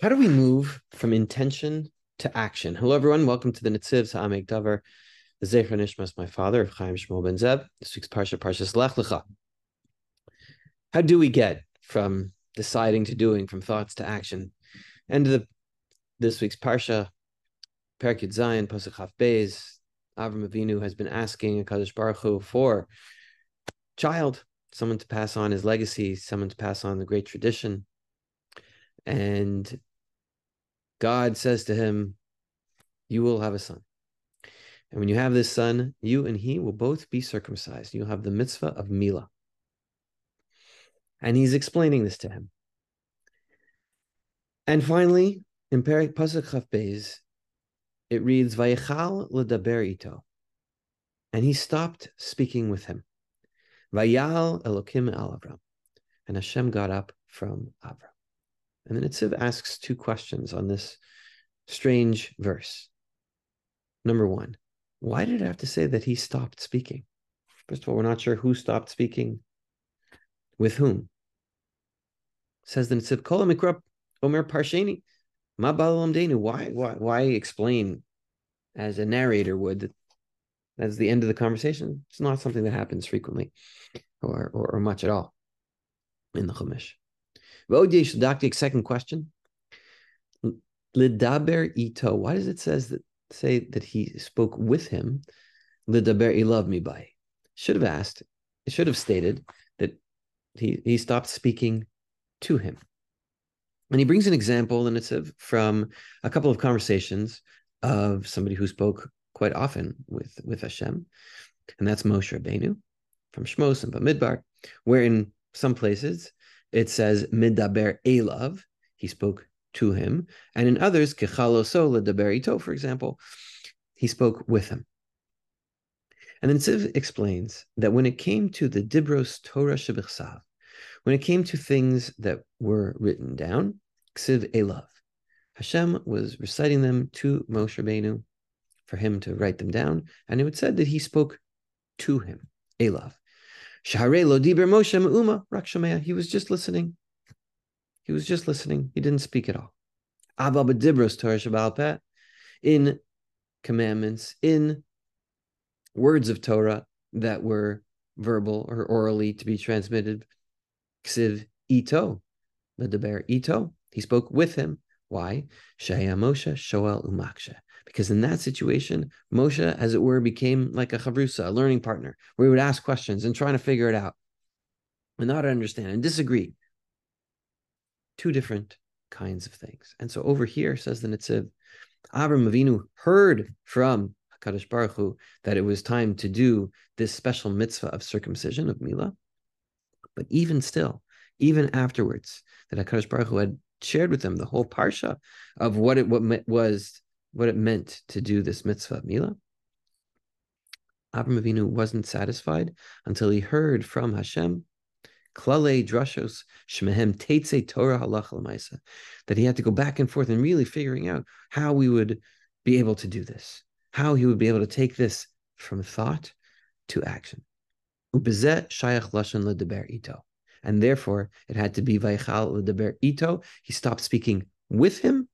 How do we move from intention to action? Hello, everyone. Welcome to the Netziv Sa'amek Davar, the Zecher Nishmas, my father, Chaim Shmuel Ben Zeb. This week's Parsha, Parsha Lech Lecha. How do we get from deciding to doing, from thoughts to action? End of the, this week's Parsha, Perak Yud Zayin, Pasuk Beis, Avram Avinu has been asking Hakadosh Baruch Hu for child, someone to pass on his legacy, someone to pass on the great tradition. And God says to him, You will have a son. And when you have this son, you and he will both be circumcised. You'll have the mitzvah of Mila. And he's explaining this to him. And finally, in Perik Pasuk Chaf it reads, Vayichal ledaber ito. And he stopped speaking with him. Vayal Elokim al Avram. And Hashem got up from Avram. And then Netziv asks two questions on this strange verse. Number one, why did it have to say that he stopped speaking? First of all, we're not sure who stopped speaking with whom. Says the Netziv, Kol Mikrab Omer Parsheni. Ma Why, why, why explain as a narrator would that that's the end of the conversation? It's not something that happens frequently or, or, or much at all in the Chumash. V'od second question. Lidaber ito. Why does it says that say that he spoke with him? Lidaber ilav mi by. Should have asked. It should have stated that he he stopped speaking to him. And he brings an example, and it's from a couple of conversations of somebody who spoke quite often with with Hashem, and that's Moshe Rabbeinu from Shmos and Bamidbar, where in some places it says midaber elav, he spoke to him, and in others kechaloso ledaber ito, for example, he spoke with him. And then Siv explains that when it came to the dibros Torah shebichsav, when it came to things that were written down, ksiv elav, Hashem was reciting them to Moshe Rabbeinu for him to write them down, and it said that he spoke to him, elav. Shahare lo diber Moshe me'uma rak He was just listening. He was just listening. He didn't speak at all. Abba b'dibros Torah Shabbat in commandments, in words of Torah that were verbal or orally to be transmitted. Ksiv ito, the deber ito. He spoke with him. Why? Shaya Moshe Shoel Umaksha because in that situation, Moshe, as it were, became like a chavrusa, a learning partner, where he would ask questions and trying to figure it out and not understand and disagree. Two different kinds of things. And so over here, says the Netziv, Avram Avinu heard from HaKadosh Baruch Hu that it was time to do this special mitzvah of circumcision, of Mila. But even still, even afterwards, that HaKadosh Baruch Hu had shared with them the whole parsha of what it what was what it meant to do this mitzvah Mila. Avram Avinu wasn't satisfied until he heard from Hashem, Klale Drashos Shmehem Teitze Torah Halach Lamaisa, that he had to go back and forth and really figuring out how we would be able to do this, how he would be able to take this from thought to action. Ubezet Shayach Lashon Ledeber Ito. And therefore, it had to be Vaychal Ledeber Ito. He stopped speaking with him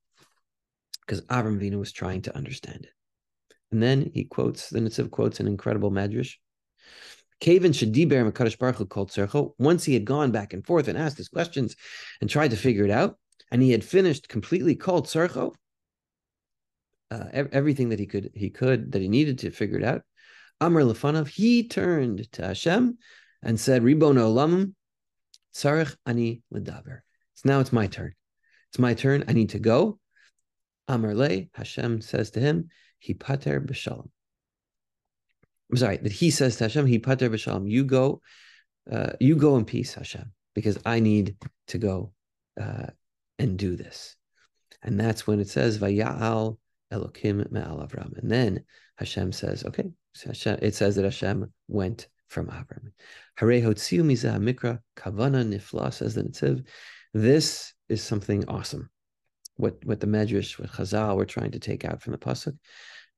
because Avram Avinu was trying to understand it. And then he quotes, the Netziv quotes an incredible Medrash. Kavan Shadiber Makadash Baruch called Sercho. Once he had gone back and forth and asked his questions and tried to figure it out, and he had finished completely called Sercho, uh, everything that he could he could that he needed to figure it out. Amr Lefanov, he turned to Hashem and said, Ribono Olam, Sarich Ani Ledaber. So now it's my turn. It's my turn. I need to go. Amarle, Hashem says to him, Hipater b'shalom. I'm sorry, that he says to Hashem, Hipater b'shalom, you go, uh, you go in peace, Hashem, because I need to go uh, and do this. And that's when it says, Vaya'al Elokim me'al Avram. And then Hashem says, okay, so Hashem, it says that Hashem went from Avram. Hare hotziu mikra kavana nifla, says the Netziv. This is something awesome what what the Medrash, what Chazal were trying to take out from the pasuk.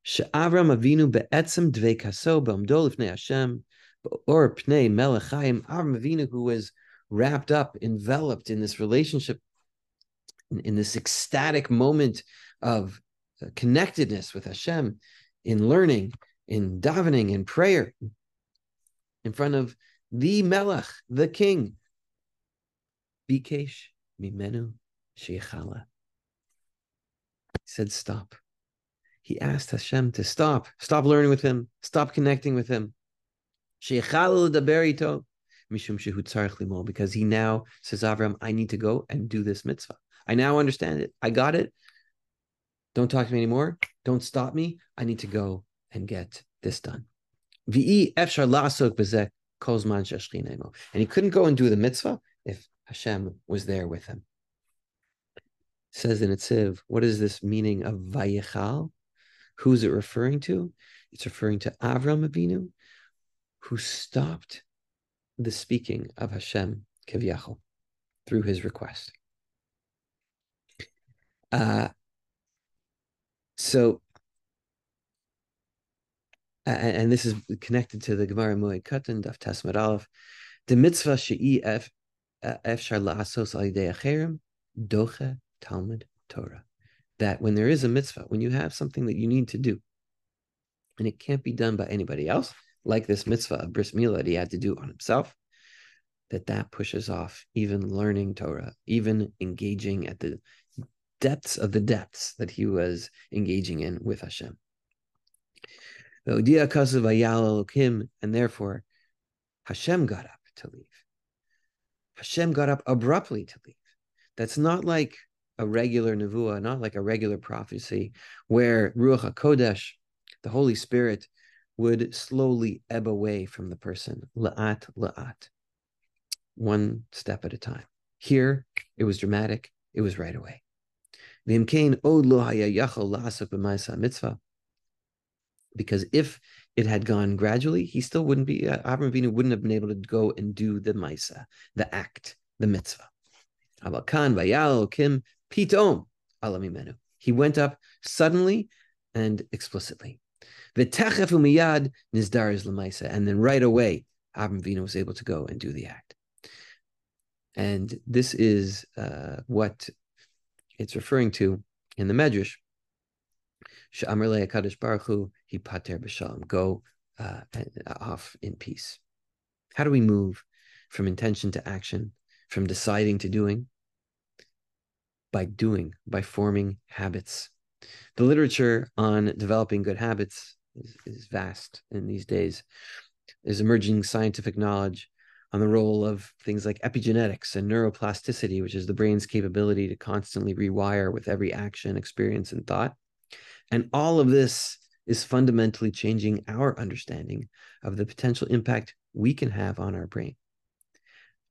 She'Avram Avinu be'etzem dveikaso b'amdo lifnei Hashem or pnei melechayim. Avram Avinu, who was wrapped up, enveloped in this relationship in, in this ecstatic moment of uh, connectedness with Hashem, in learning, in davening, in prayer, in front of the Melech, the King. Bikesh mimenu sheychala. Said, stop. He asked Hashem to stop, stop learning with him, stop connecting with him. Because he now says, Avram, I need to go and do this mitzvah. I now understand it. I got it. Don't talk to me anymore. Don't stop me. I need to go and get this done. And he couldn't go and do the mitzvah if Hashem was there with him. Says in Etziv, what is this meaning of Vayichal? Who is it referring to? It's referring to Avram Avinu, who stopped the speaking of Hashem Kivyachol through his request. Uh, so and, and this is connected to the Gemara Moed Katan Daf Tasmad Aleph. The mitzvah she'i ef efshar la'asos al acherim doche Talmud Torah. That when there is a mitzvah, when you have something that you need to do, and it can't be done by anybody else, like this mitzvah of bris milah that he had to do on himself, that that pushes off even learning Torah, even engaging at the depths of the depths that he was engaging in with Hashem. And therefore, Hashem got up to leave. Hashem got up abruptly to leave. That's not like a regular nevuah, not like a regular prophecy, where Ruach HaKodesh, the Holy Spirit, would slowly ebb away from the person, la'at, la'at, one step at a time. Here, it was dramatic. It was right away. because if it had gone gradually, he still wouldn't be, uh, Avram Avinu wouldn't have been able to go and do the Maisa, the act, the mitzvah. Pitom, Alamimenu. He went up suddenly and explicitly. V'techef umiyad nizdar is. And then right away, Avram Avinu was able to go and do the act. And this is uh, what it's referring to in the Medrash Sh'amr Kadosh Baruch Hu, he pater b'shalom. Go uh, off in peace. How do we move from intention to action, from deciding to doing? By doing, by forming habits. The literature on developing good habits is, is vast in these days. There's emerging scientific knowledge on the role of things like epigenetics and neuroplasticity, which is the brain's capability to constantly rewire with every action, experience, and thought. And all of this is fundamentally changing our understanding of the potential impact we can have on our brain.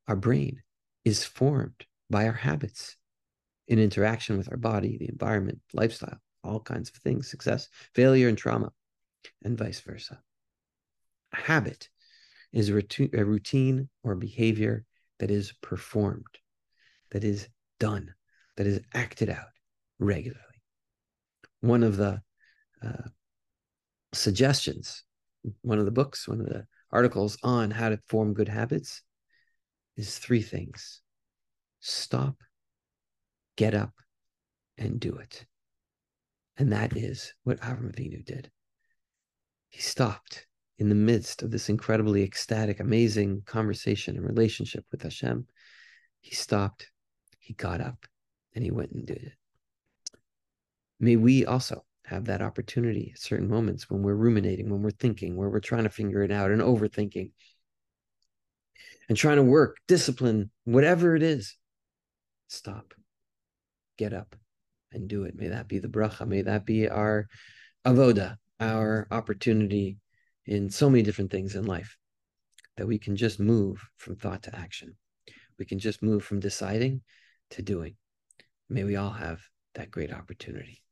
Our brain is formed by our habits in interaction with our body, the environment, lifestyle, all kinds of things, success, failure, and trauma, and vice versa. A habit is a routine or behavior that is performed, that is done, that is acted out regularly one of the uh, suggestions, one of the books, one of the articles on how to form good habits is three things stop, get up, and do it. And that is what Avram Avinu did. He stopped in the midst of this incredibly ecstatic, amazing conversation and relationship with Hashem. He stopped, he got up, and he went and did it. May we also have that opportunity at certain moments when we're ruminating, when we're thinking, where we're trying to figure it out and overthinking and trying to work, discipline, whatever it is. Stop, get up, and do it. May that be the bracha. May that be our avoda, our opportunity in so many different things in life that we can just move from thought to action. We can just move from deciding to doing. May we all have that great opportunity.